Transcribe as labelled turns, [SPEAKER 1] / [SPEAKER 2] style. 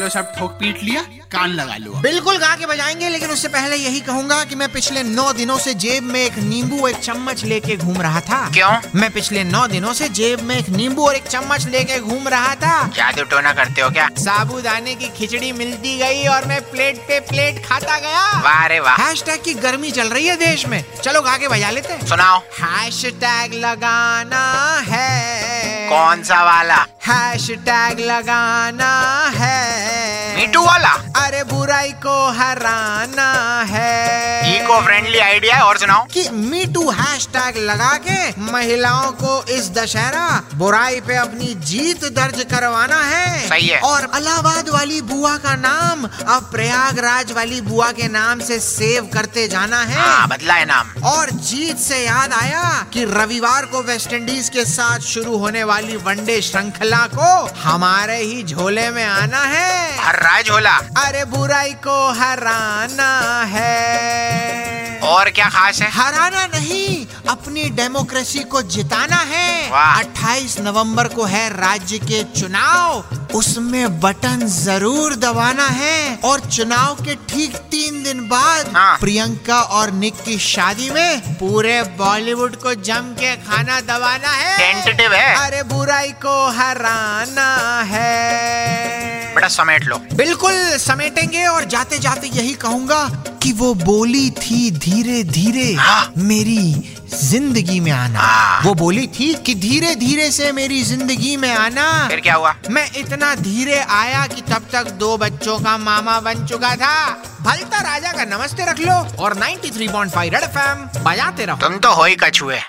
[SPEAKER 1] चलो सब ठोक पीट लिया कान लगा लो।
[SPEAKER 2] बिल्कुल गा के बजाएँगे लेकिन उससे पहले यही कहूँगा कि मैं पिछले नौ दिनों से जेब में एक नींबू एक चम्मच लेके घूम रहा था।
[SPEAKER 3] क्यों?
[SPEAKER 2] मैं पिछले नौ दिनों से जेब में एक नींबू और एक चम्मच लेके घूम रहा था।
[SPEAKER 3] जादू टोना करते हो क्या?
[SPEAKER 2] साबूदाने की खिचड़ी मिलती गई और मैं प्लेट पे प्लेट खाता गया।
[SPEAKER 3] वाह रे वाह।
[SPEAKER 2] हैश टैग की गर्मी चल रही है देश में। चलो गा के बजा लेते हैं।
[SPEAKER 3] सुनाओ।
[SPEAKER 2] हैश टैग लगाना है।
[SPEAKER 3] कौन सा वाला?
[SPEAKER 2] हैश टैग लगाना है।
[SPEAKER 3] मीटू वाला?
[SPEAKER 2] अरे बुराई हराना है।
[SPEAKER 3] इको फ्रेंडली आइडिया है और सुनाओ।
[SPEAKER 2] कि मीटू हैश टैग लगा के महिलाओं को इस दशहरा बुराई पे अपनी जीत दर्ज करवाना है।
[SPEAKER 3] सही है।
[SPEAKER 2] और अलाहाबाद वाली बुआ का नाम अब प्रयागराज वाली बुआ के नाम से सेव करते जाना है।
[SPEAKER 3] हाँ बदला है नाम।
[SPEAKER 2] और जीत से याद आया कि रविवार को वेस्ट इंडीज के साथ शुरू होने वाली वनडे श्रृंखला को हमारे ही झोले में आना है।
[SPEAKER 3] हर राज होला
[SPEAKER 2] अरे बुराई को हराना है।
[SPEAKER 3] और क्या खास है?
[SPEAKER 2] हराना नहीं अपनी डेमोक्रेसी को जिताना है।
[SPEAKER 3] वाह।
[SPEAKER 2] 28 नवंबर को है राज्य के चुनाव। उसमें बटन ज़रूर दबाना है। और चुनाव के ठीक तीन दिन बाद
[SPEAKER 3] हाँ।
[SPEAKER 2] प्रियंका और निक की शादी में पूरे बॉलीवुड को जम के खाना दबाना है।
[SPEAKER 3] टेंटेटिव है।
[SPEAKER 2] अरे बुराई को हराना
[SPEAKER 3] बेटा समेट लो।
[SPEAKER 2] बिल्कुल समेटेंगे और जाते जाते यही कहूँगा कि वो बोली थी धीरे धीरे
[SPEAKER 3] हाँ।
[SPEAKER 2] मेरी ज़िंदगी में आना।
[SPEAKER 3] हाँ।
[SPEAKER 2] वो बोली थी कि धीरे धीरे से मेरी ज़िंदगी में आना।
[SPEAKER 3] फिर क्या हुआ?
[SPEAKER 2] मैं इतना धीरे आया कि तब तक दो बच्चों का मामा बन चुका था। भलता राजा का नमस्ते रख लो और 93.5 रेड एफएम बजाते रहो।
[SPEAKER 3] तुम तो हो ही कछुए।